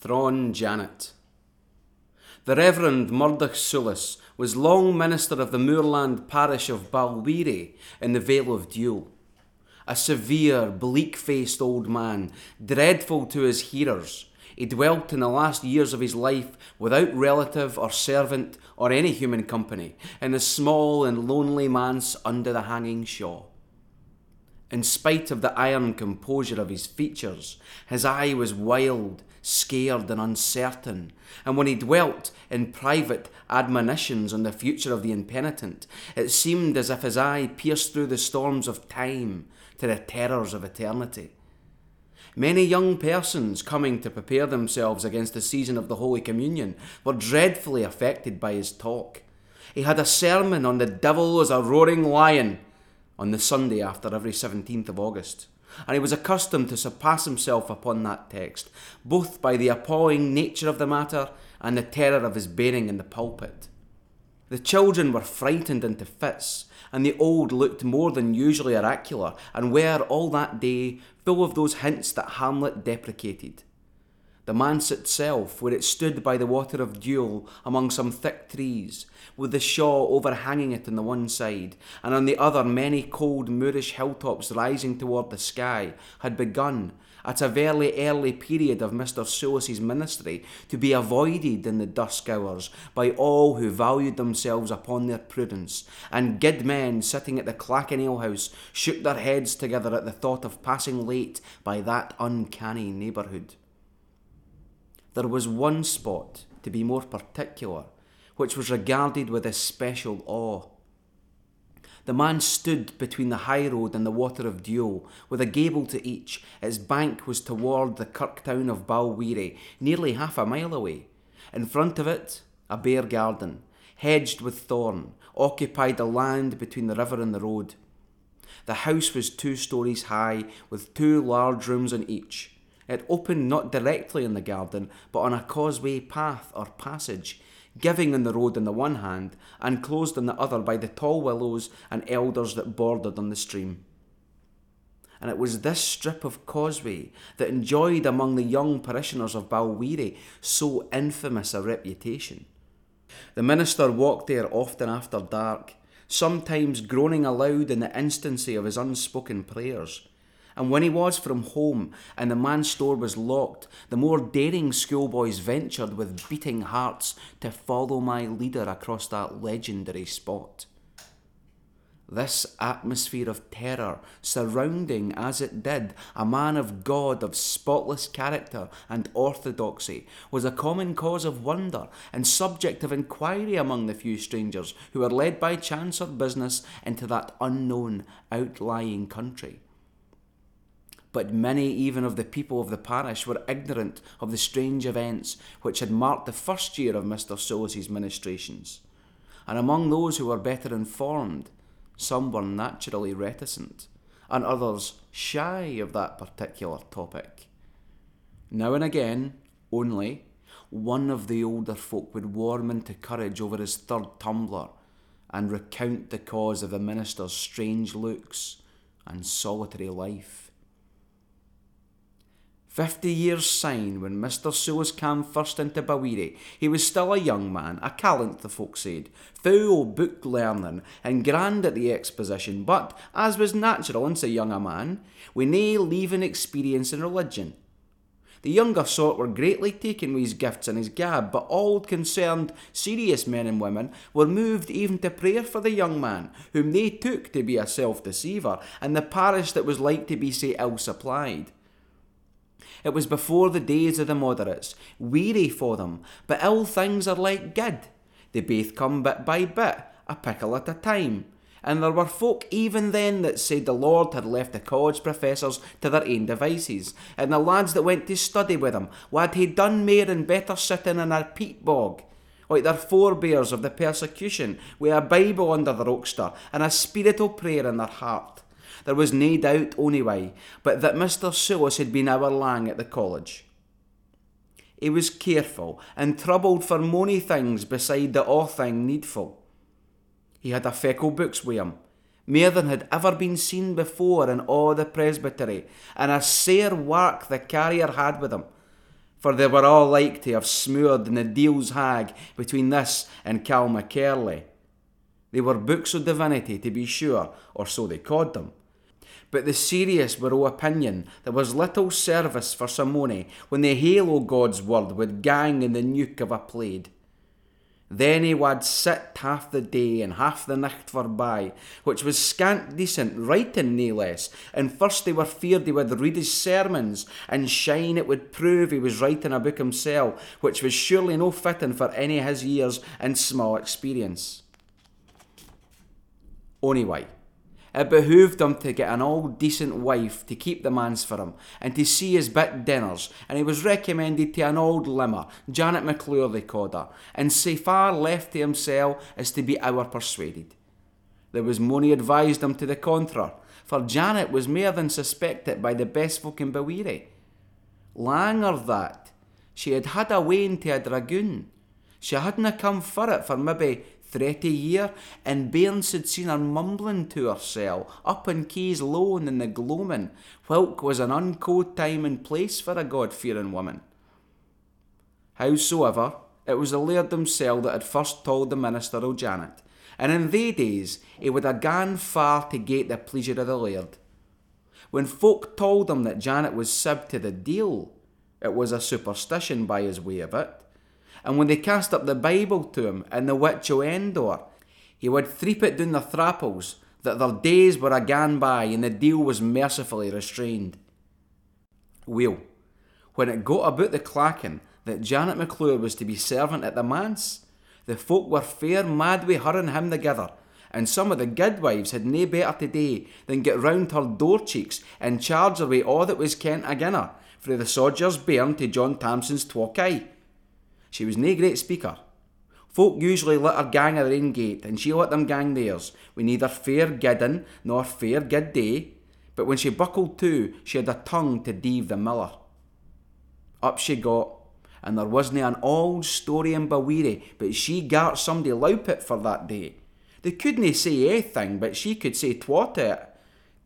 Thrawn Janet. The Reverend Murdoch Soulis was long minister of the moorland parish of Balwearie in the Vale of Dule. A severe, bleak faced old man, dreadful to his hearers, he dwelt in the last years of his life without relative or servant or any human company, in the small and lonely manse under the hanging shaw. In spite of the iron composure of his features, his eye was wild, scared, and uncertain, and when he dwelt in private admonitions on the future of the impenitent, it seemed as if his eye pierced through the storms of time to the terrors of eternity. Many young persons coming to prepare themselves against the season of the Holy Communion were dreadfully affected by his talk. He had a sermon on the devil as a roaring lion on the Sunday after every 17th of August, and he was accustomed to surpass himself upon that text, both by the appalling nature of the matter and the terror of his bearing in the pulpit. The children were frightened into fits, and the old looked more than usually oracular, and were all that day full of those hints that Hamlet deprecated. The manse itself, where it stood by the water of Dule among some thick trees, with the shaw overhanging it on the one side, and on the other many cold moorish hilltops rising toward the sky, had begun, at a very early period of Mr. Soulis's ministry, to be avoided in the dusk hours by all who valued themselves upon their prudence, and guid men sitting at the Clachan alehouse shook their heads together at the thought of passing late by that uncanny neighbourhood. There was one spot, to be more particular, which was regarded with especial awe. The man stood between the high road and the water of Dule, with a gable to each. Its bank was toward the kirk town of Balwearie, nearly half a mile away. In front of it, a bare garden, hedged with thorn, occupied the land between the river and the road. The house was two stories high, with two large rooms on each. It opened not directly on the garden, but on a causeway path or passage, giving on the road on the one hand, and closed on the other by the tall willows and elders that bordered on the stream. And it was this strip of causeway that enjoyed among the young parishioners of Balwearie so infamous a reputation. The minister walked there often after dark, sometimes groaning aloud in the instancy of his unspoken prayers and when he was from home and the man's store was locked, the more daring schoolboys ventured with beating hearts to follow my leader across that legendary spot. This atmosphere of terror, surrounding as it did a man of God of spotless character and orthodoxy, was a common cause of wonder and subject of inquiry among the few strangers who were led by chance or business into that unknown, outlying country but many even of the people of the parish were ignorant of the strange events which had marked the first year of Mr. Soulis's ministrations. And among those who were better informed, some were naturally reticent, and others shy of that particular topic. Now and again, only, one of the older folk would warm into courage over his third tumbler and recount the cause of the minister's strange looks and solitary life. Fifty years syne, when Mr. Soulis came first into Balwearie, he was still a young man, a callant, the folk said, full o' book learning, and grand at the exposition, but, as was natural in so young a man, wi' nae leaving experience in religion. The younger sort were greatly taken with his gifts and his gab, but all concerned, serious men and women were moved even to prayer for the young man, whom they took to be a self deceiver, and the parish that was like to be sae ill supplied. It was before the days of the moderates, weary for them, but ill things are like good. They baith come bit by bit, a pickle at a time. And there were folk even then that said the Lord had left the college professors to their own devices, and the lads that went to study with him wad he done mair and better sitting in a peat bog, like their forebears of the persecution, with a Bible under their oxter and a spiritual prayer in their heart. There was nae doubt onyway, but that Mr. Soulis had been hour lang at the college. He was careful and troubled for mony things beside the aw thing needful. He had a feckle books wi' him, mair than had ever been seen before in all the presbytery, and a sair wark the carrier had with him. for they were all like to have smothered in the deal's hag between this and Kilmackerlie. They were books of divinity, to be sure, or so they called them. But the serious were o' opinion there was little service for Simone when the hail o' God's word would gang in the nuke of a plaid. Then he wad sit half the day and half the night forby, which was scant decent writing nae less, and first they were feared he would read his sermons, and shine it would prove he was writing a book himself, which was surely no fitting for any his years and small experience. Anyway, it behooved him to get an old decent wife to keep the mans for him and to see his bit dinners, and he was recommended to an old limmer, Janet McClure they called her, and sae far left to himself as to be our persuaded. There was money advised him to the contra, for Janet was mair than suspected by the best folk in Baweary. Langer that, she had had a way into a dragoon. She hadna come for it for maybe thirty year, and Bairns had seen her mumbling to hersel up in Key's Loan in the gloaming, whilk was an unco time and place for a God fearing woman. Howsoever, it was the laird himsel that had first told the minister o' Janet, and in they days he would have gone far to get the pleasure of the laird. When folk told him that Janet was sib to the deal, it was a superstition by his way of it and when they cast up the Bible to him in the Witch o' Endor, he would threep it down their thrapples that their days were a gone by and the deal was mercifully restrained. Well, when it got about the clacking that Janet McClure was to be servant at the manse, the folk were fair mad wi' her and him together, and some of the guidwives had nae better to do than get round her door cheeks and charge her wi' all that was kent agin her, frae the soldier's bairn to John Tamson's twack she was nae great speaker. Folk usually let her gang their own gate, and she let them gang theirs, with neither fair giddin nor fair gid day. But when she buckled to, she had a tongue to deave the miller. Up she got, and there wasna an old story in Baweary, but she gart somebody loupit for that day. They couldna say anything, but she could say twat it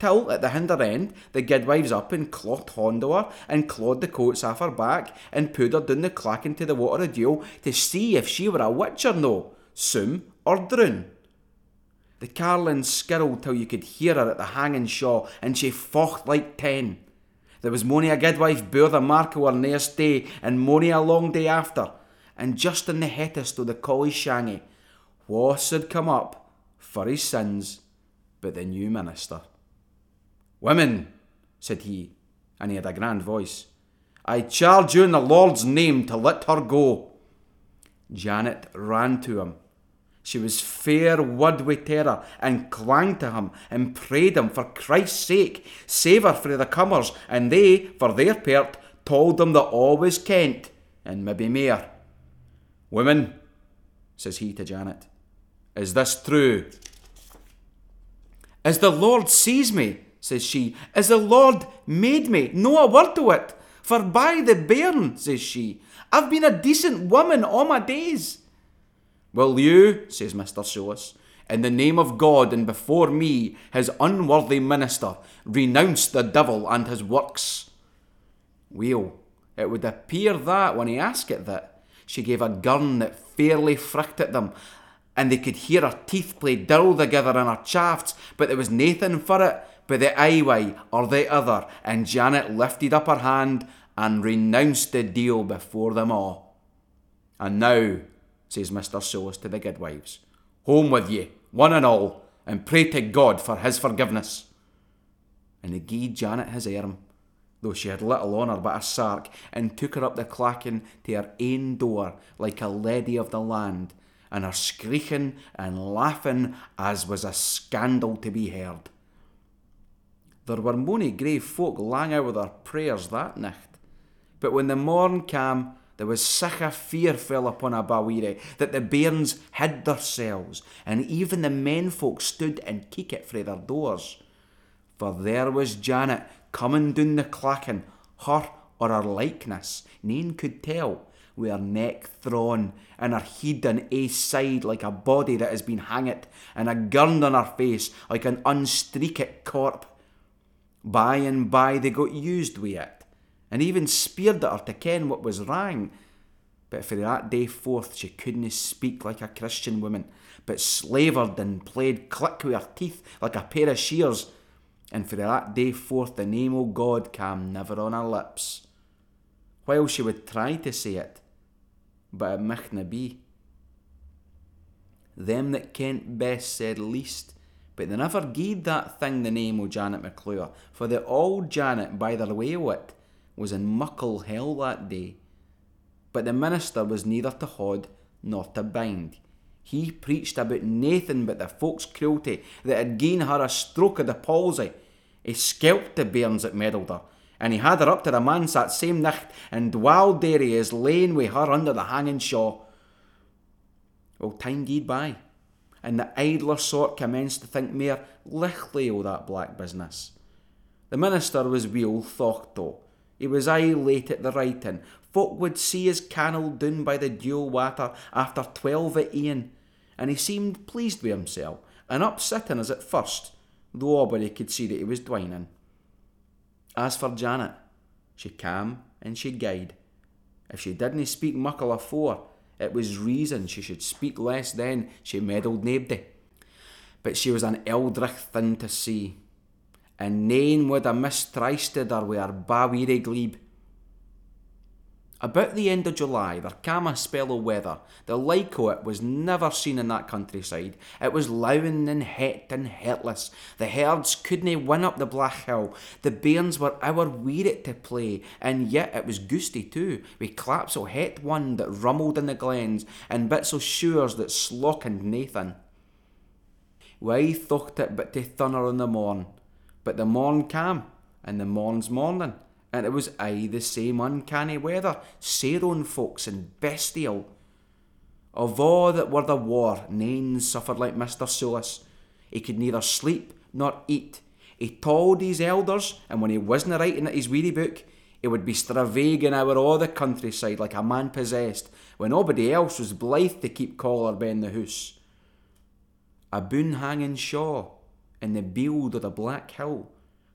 till at the hinder end the guidwives up and clocked her and clawed the coats off her back and put her down the clack into the water of Dule to see if she were a witch or no, soom or droon. The carlin skirled till you could hear her at the hanging shaw, and she focht like ten. There was mony a guidwife bore the mark o' her nearest day, and mony a long day after, and just in the hettest o' the collie shangy, was had come up for his sins but the new minister. Women, said he, and he had a grand voice, I charge you in the Lord's name to let her go. Janet ran to him. She was fair wud wi' terror and clung to him and prayed him for Christ's sake, save her frae the comers, and they, for their part, told them that all was kent, and maybe mair. Women, says he to Janet, is this true? As the Lord sees me, says she, as the Lord made me, no a word to it. For by the bairn, says she, I've been a decent woman all my days. Will you, says Mr. Soulis, in the name of God and before me, his unworthy minister, renounce the devil and his works? Well, it would appear that when he asked it that, she gave a gun that fairly fricked at them, and they could hear her teeth play dull together in her shafts, but there was naething for it but the aye or the other, and Janet lifted up her hand and renounced the deal before them all. And now, says Mr. Soulis to the guidwives, home with ye, one and all, and pray to God for his forgiveness. And he gied Janet his arm, though she had little on her but a sark, and took her up the clachan to her ain door like a lady of the land, and her screeching and laughing as was a scandal to be heard. There were mony grave folk lang with their prayers that night. But when the morn came, there was sic a fear fell upon a Baweary that the bairns hid theirselves, and even the men folk stood and keekit frae their doors. For there was Janet coming down the clachan, her or her likeness, nane could tell, with her neck thrawn, and her head on ae side like a body that has been hangit, and a gurn on her face like an unstreakit corp. By and by they got used wi' it, and even speered at her to ken what was wrang. But for that day forth she couldna speak like a Christian woman, but slavered and played click wi' her teeth like a pair of shears. And for that day forth the name o' God cam never on her lips. While she would try to say it, but it michtna be. Them that kent best said least, but they never gied that thing the name o' Janet Maclure, for the old Janet, by their way o' it, was in muckle hell that day. But the minister was neither to hod nor to bind. He preached about Nathan but the folk's cruelty that had given her a stroke of the palsy. He skelped the bairns that meddled her, and he had her up to the manse that same night, and while there he is laying with her under the hanging shaw. Well, time gied by, and the idler sort commenced to think mair lichtly o' that black business. The minister was weel thocht though. He was aye late at the writing. Folk would see his cannel doon by the Dule water after twelve at e'en, and he seemed pleased with himself, and up sitting as at first, though a'body could see that he was dwining. As for Janet, she cam and she guyed. If she didna speak muckle afore, it was reason she should speak less then she meddled naebody. But she was an eldrich thing to see, and nane would ha mistrysted her wi' her baweary glebe. About the end of July, there came a spell of weather. The like o' it was never seen in that countryside. It was lown and het and heartless. The herds couldna win up the Black Hill. The bairns were ower wearied to play, and yet it was gusty too, with claps o' het wind that rumbled in the glens, and bits o' showers that slockened Nathan. We thocht it but to thunder in the morn, but the morn came, and the morn's morning and it was aye the same uncanny weather, sair folks and bestial. Of all that were the war, nane suffered like Mr. Soulis. He could neither sleep nor eat. He told his elders, and when he wasna writing at his weary book, he would be stravaiging over all the countryside like a man possessed, when nobody else was blithe to keep collar ben the hoose. A boon hanging shaw, in the bield of the Black Hill,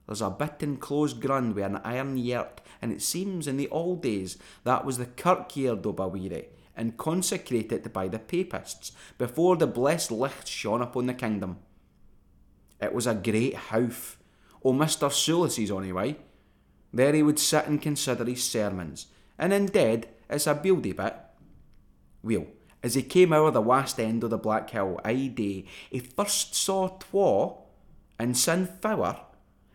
there's a bit enclosed grund with an iron yert, and it seems in the old days that was the kirkyard o' Baweary, and consecrated by the papists before the blessed licht shone upon the kingdom. It was a great house, oh, o' Mr. Soulis's anyway. There he would sit and consider his sermons, and indeed it's a buildy bit. Well, as he came over the west end of the Black Hill aye day, he first saw twa, and sin fower,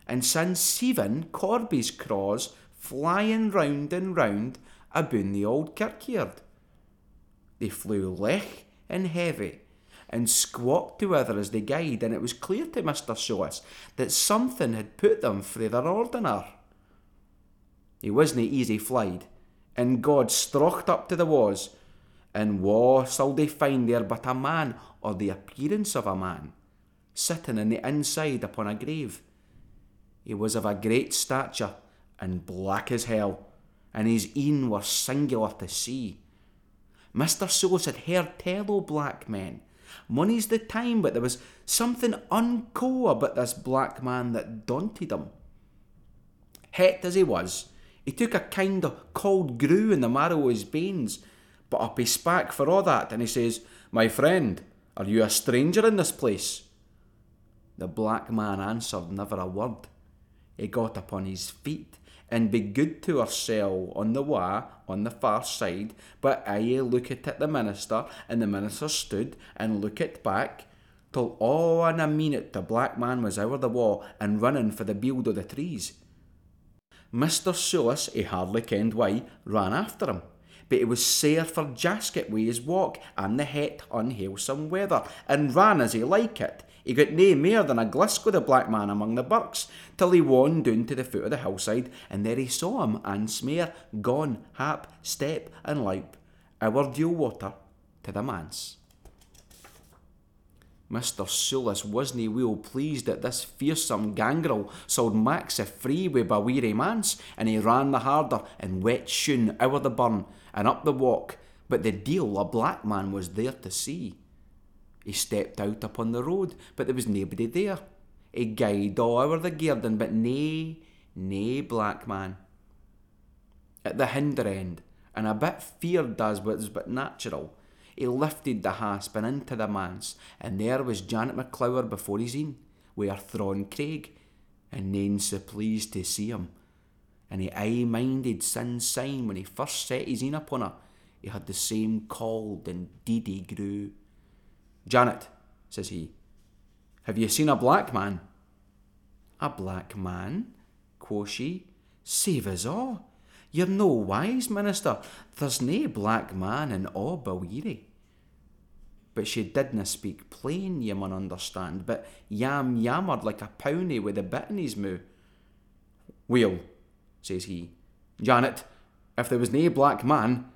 and sin seven Corby's craws flying round and round aboon the old kirkyard. They flew lech and heavy, and squawked together as they gaed, and it was clear to Mr. Soulis that something had put them frae their ordinar. He wasna easy flyed, and God strocht up to the was, and wha shall they find there but a man, or the appearance of a man, sitting in the inside upon a grave? He was of a great stature and black as hell, and his een were singular to see. Mr. Soulis had heard tell o' black men. Money's the time, but there was something unco about this black man that daunted him. Het as he was, he took a kind of cold grew in the marrow o' his banes, but up he spak for all that, and he says, My friend, are you a stranger in this place? The black man answered never a word. He got upon his feet and be good to hersel on the wa on the far side, but I looked at the minister, and the minister stood and looked back, till all in a minute the black man was over the wall and running for the bield o' the trees. Mr. Soulis, he hardly kenned why, ran after him, but he was sair for jasket wi' his walk and the het unhalesome weather, and ran as he like it, he got nae mair than a glisk o' the black man among the birks, till he won down to the foot of the hillside, and there he saw him and Smear gone, hap, step, and loup, our Dule water to the manse. Mr. Soulis wasna weel pleased at this fearsome gangrel sold Max a free wi' Baweary manse, and he ran the harder in wet shoon ower the burn and up the walk, but the deal a black man was there to see. He stepped out upon the road, but there was naebody there. He gaed all over the garden, but nae, nae black man. At the hinder end, and a bit feared as was but natural, he lifted the hasp and into the manse, and there was Janet Maclowr before his een, wi' her Thrawn Craig, and nane so pleased to see him. And he aye minded sin's sign when he first set his een upon her, he had the same cauld and deedy grew. Janet, says he, have you seen a black man? A black man? quo she. Save us all. You're no wise, minister. There's nae black man in all Balwearie. But she didna speak plain, ye mun understand, but yam yammered like a pownie with a bit in his moo. Well, says he, Janet, if there was nae black man,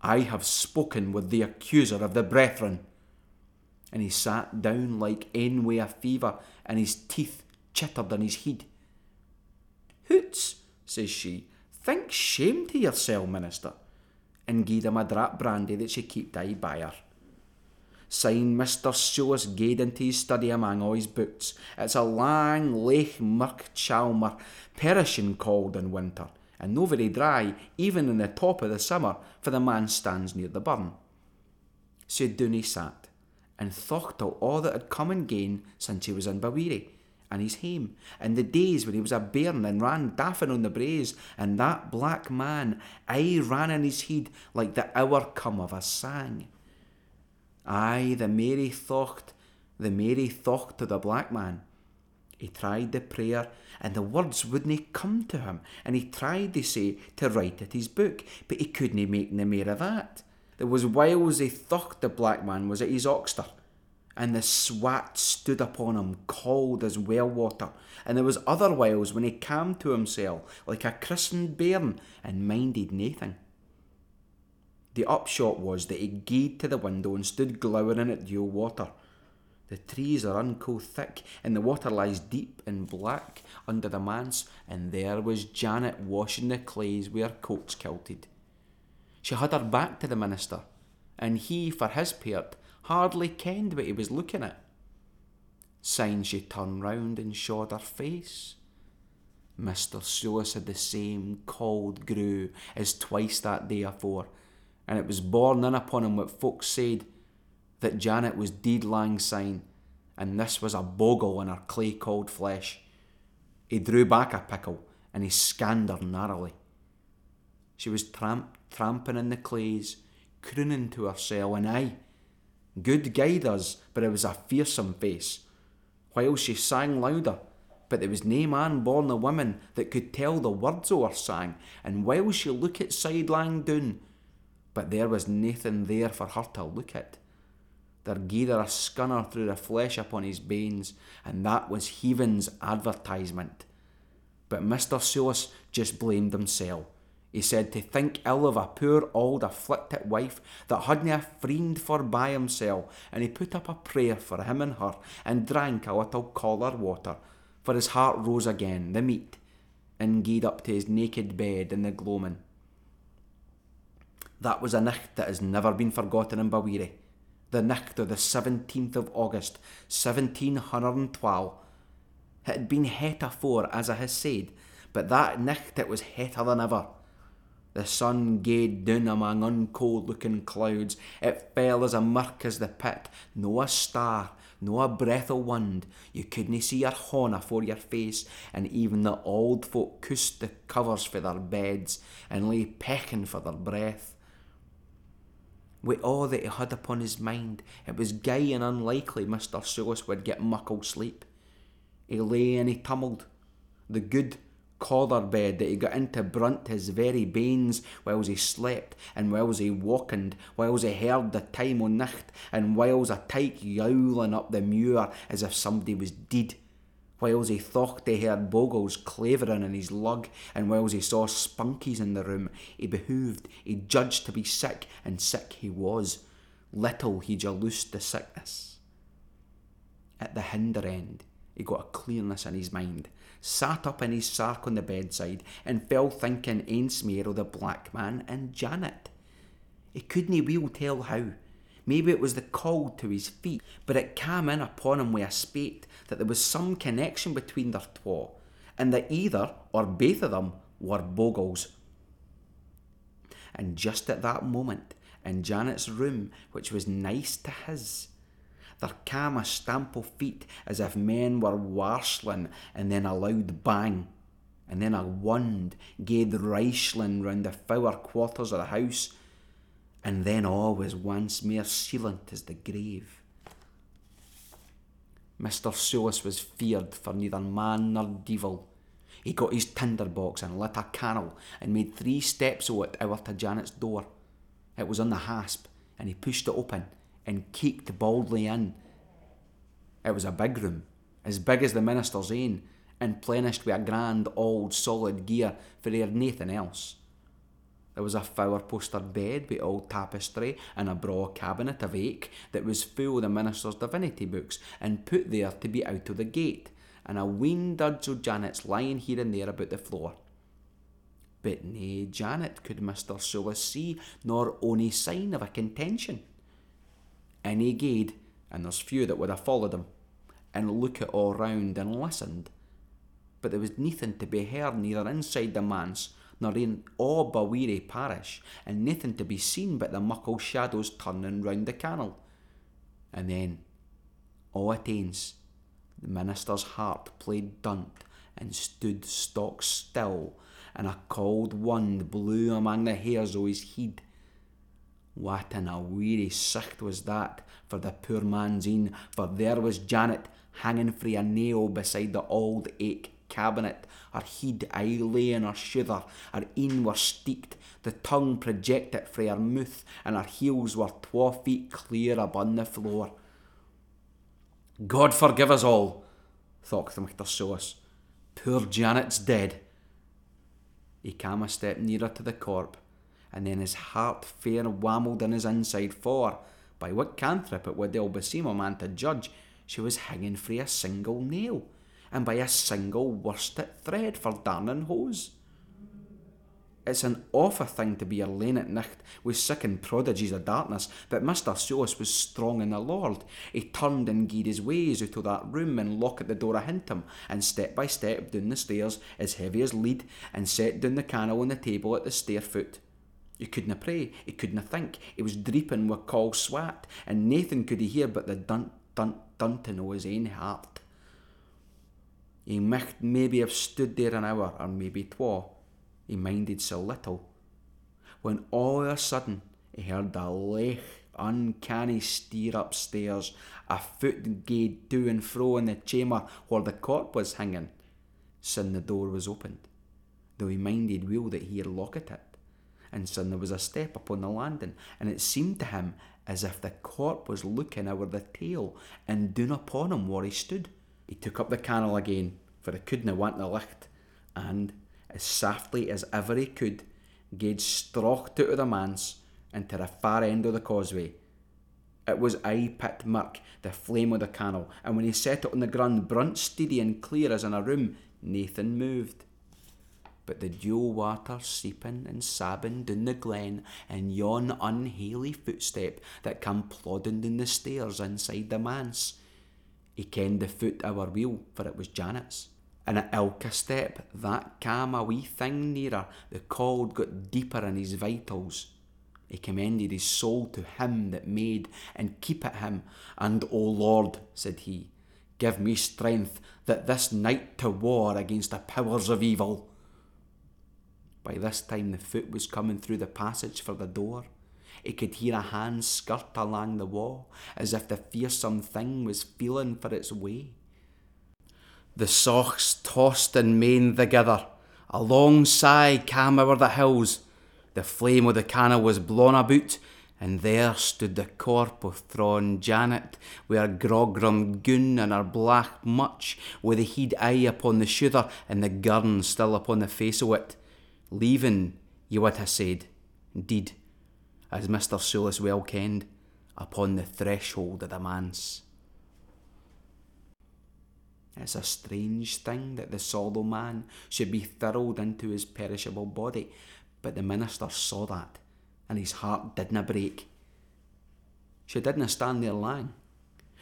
I have spoken with the accuser of the brethren. And he sat down like ane wi' a fever, and his teeth chittered in his head. Hoots, says she, Think shame to yoursel, minister, and gied him a drap brandy that she keeped aye by her. Syne Mr. Soulis gaed into his study among all his books. It's a lang, lake, mirk chalmer, perishing cold in winter, and no very dry, even in the top of the summer, for the man stands near the burn. So down sat, and thought of all that had come and gane since he was in Balwearie and his hame, and the days when he was a bairn and ran daffin on the braes, and that black man aye ran in his head like the hour come of a sang. Aye, the Mary thocht, the Mary thocht to the black man. He tried the prayer, and the words wouldn't come to him, and he tried, they say, to write it his book, but he couldn't make no more of that. There was whiles he thocht the black man was at his oxter, and the swat stood upon him cold as well water, and there was other whiles when he came to himself like a christened bairn and minded naething. The upshot was that he gaed to the window and stood glowering at Dule water. The trees are unco thick, and the water lies deep and black under the manse, and there was Janet washing the clays with her coats kilted. She had her back to the minister, and he, for his part, hardly kenned what he was looking at. Syne she turned round and showed her face. Mr. Soulis had the same cauld grew as twice that day afore, and it was borne in upon him what folks said that Janet was deed lang syne, and this was a bogle in her clay cold flesh. He drew back a pickle, and he scanned her narrowly. She was tramp tramping in the clays, crooning to hersel, and aye, good guide us, but it was a fearsome face. While she sang louder, but there was nae man born a woman that could tell the words o' her sang, and while she looked sidelong down, but there was naething there for her to look at. There gied her a scunner through the flesh upon his banes, and that was heaven's advertisement. But Mr. Soulis just blamed himself. He said to think ill of a poor old afflicted wife that hadna a friend for by himself, and he put up a prayer for him and her, and drank a little caller water, for his heart rose again, the meat, and gied up to his naked bed in the gloaming. That was a nicht that has never been forgotten in Balwearie. The nicht of the 17th of August, 1712. It had been het afore, as I has said, but that nicht it was hetter than ever. The sun gaed down among uncold looking clouds. It fell as a murk as the pit, no a star, no a breath o' wind. You couldna see your horn afore your face, and even the old folk kissed the covers for their beds and lay pecking for their breath. Wi' all that he had upon his mind, it was gey and unlikely Mr. Soulis would get muckle sleep. He lay and he tumbled. The good collar bed that he got into brunt his very banes whiles he slept, and whiles he wakened, whiles he heard the time o' nicht, and whiles a tyke yowling up the muir as if somebody was dead whiles he thocht he heard bogles clavering in his lug, and whiles he saw spunkies in the room, he behooved, he judged to be sick, and sick he was. Little he jaloosed the sickness. At the hinder end, he got a clearness in his mind, sat up in his sark on the bedside, and fell thinking mair o' the black man and Janet. He couldn't weel tell how. Maybe it was the cold to his feet, but it came in upon him with a spate that there was some connection between their twa, and that either or both of them were bogles. And just at that moment, in Janet's room, which was nice to his, there came a stamp of feet as if men were warsling, and then a loud bang, and then a wand gaed reisling round the four quarters of the house, and then all was once more silent as the grave. Mr. Soulis was feared for neither man nor devil. He got his tinder box and lit a candle and made three steps o' it over to Janet's door. It was on the hasp, and he pushed it open and keeked boldly in. It was a big room, as big as the minister's ain, and plenished with a grand old solid gear for ere naething else. There was a four postered bed with old tapestry and a braw cabinet of ache that was full of the minister's divinity books and put there to be out of the gate, and a ween duds o' Janet's lying here and there about the floor. But nae Janet could Mr. Soulis see, nor ony sign of a contention. And he gaed, and there's few that would have followed him, and look it all round and listened. But there was neithin to be heard neither inside the manse nor in all Balwearie parish, and naething to be seen but the muckle shadows turning round the canal. And then, all at ains, the minister's harp played dunt and stood stock still and a cold wind blew among the hairs o' his head. What an a weary sicht was that for the poor man's een, for there was Janet hanging frae a nail beside the old ache cabinet, her head aye lay in her shouther, her een were steeked, the tongue projected frae her mouth, and her heels were twa feet clear upon the floor. God forgive us all, thought Mr. Soulis. Poor Janet's dead. He came a step nearer to the corp, and then his heart fair whammelled in his inside, for, by what cantrip it would ill a man to judge, she was hanging frae a single nail, and by a single worsted thread for darning hose. It's an awfu' thing to be alane at nicht with siccan prodigies of darkness, but Mr. Soulis was strong in the Lord. He turned and gied his ways out of that room and locked the door ahint him, and step by step down the stairs as heavy as lead, and set down the candle on the table at the stair foot. He couldna pray, he couldna think, he was dreeping wi' cauld swat, and naething could he hear but the dunt, dunt, dunting o' his ain heart. He micht maybe have stood there an hour, or maybe twa, he minded so little, when all of a sudden he heard a leich, uncanny steer upstairs, a foot gaed to and fro in the chamber where the corp was hanging. Sin the door was opened, though he minded well that he had locked it, and sin there was a step upon the landing, and it seemed to him as if the corp was looking over the tail and down upon him where he stood. He took up the candle again, for he couldna want the licht, and as softly as ever he could, gaed strocht out of the manse into the far end of the causeway. It was aye pit mirk, the flame of the candle, and when he set it on the ground, brunt steady and clear as in a room, Nathan moved. But the Dule water seeping and sabbing down the glen, and yon unhaly footstep that came plodding down the stairs inside the manse. He kenned the foot our wheel, for it was Janet's and at ilka step that cam a wee thing nearer, the cold got deeper in his vitals. He commended his soul to him that made and keep keepit him, and, O Lord, said he, give me strength that this night to war against the powers of evil. By this time the foot was coming through the passage for the door. He could hear a hand skirt along the wall, as if the fearsome thing was feeling for its way. The sochs tossed and mained thegither. A long sigh came ower the hills. The flame o' the candle was blown about, and there stood the corp of Thrawn Janet, wi' her grogram goon and her black mutch, wi' the heed eye upon the shouther and the gurn still upon the face o' it. Leaving, ye would ha' said, indeed, as Mr. Soulis well kenned, upon the threshold of the manse. It's a strange thing that the sorrow man should be thurled into his perishable body, but the minister saw that, and his heart didna break. She didna stand there lang.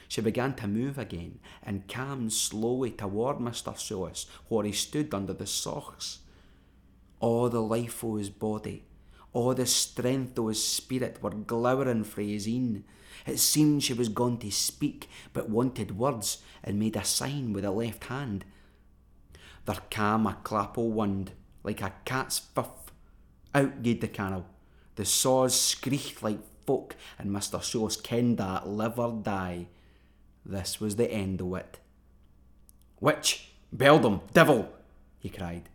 She began to move again, and came slowly toward Mr. Soulis, where he stood under the sochs. All the life o' his body, All the strength o' his spirit were glowering frae his een. It seemed she was going to speak, but wanted words, and made a sign with the left hand. There came a clap o' wind, like a cat's fuff. Out gaed the cannel. The saws screeched like folk, and Mr. Soulis kenned that live or die. This was the end o' it. Witch, beldam, devil, he cried.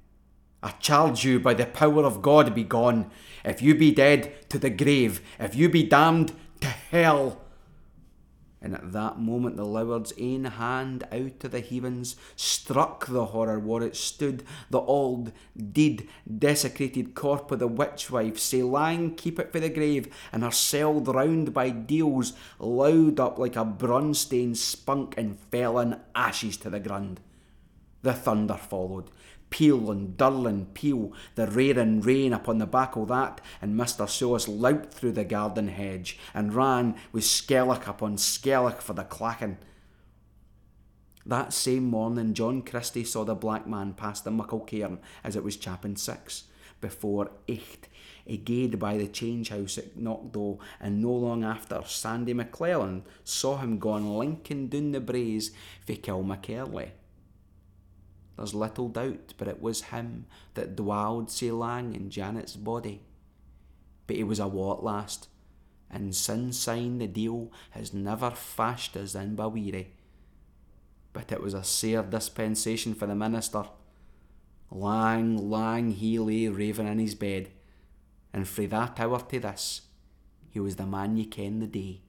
I charge you by the power of God be gone. If you be dead, to the grave. If you be damned, to hell. And at that moment the Loward's ain hand out of the heavens struck the horror where it stood, the old, dead, desecrated corp of the witch wife, sae lang keep it for the grave, and her herself round by deals, loud up like a brunstein spunk and fell in ashes to the ground. The thunder followed, peal and dull and peal, the rarin rain upon the back o' that, and Mr. Soulis louped through the garden hedge, and ran with skelloch upon skelloch for the clachan. That same morning John Christie saw the black man pass the muckle cairn as it was chapping six, before eight. He gaed by the change house at Knockdow, and no long after Sandy McClellan saw him gone linking down the braes for Kilmackerlie. There's little doubt but it was him that dwelled sae lang in Janet's body. But he was a wa at last, and sin sign the deal has never fashed us in Baweary. But it was a sair dispensation for the minister. Lang, lang he lay raving in his bed, and frae that hour to this, he was the man ye ken the day.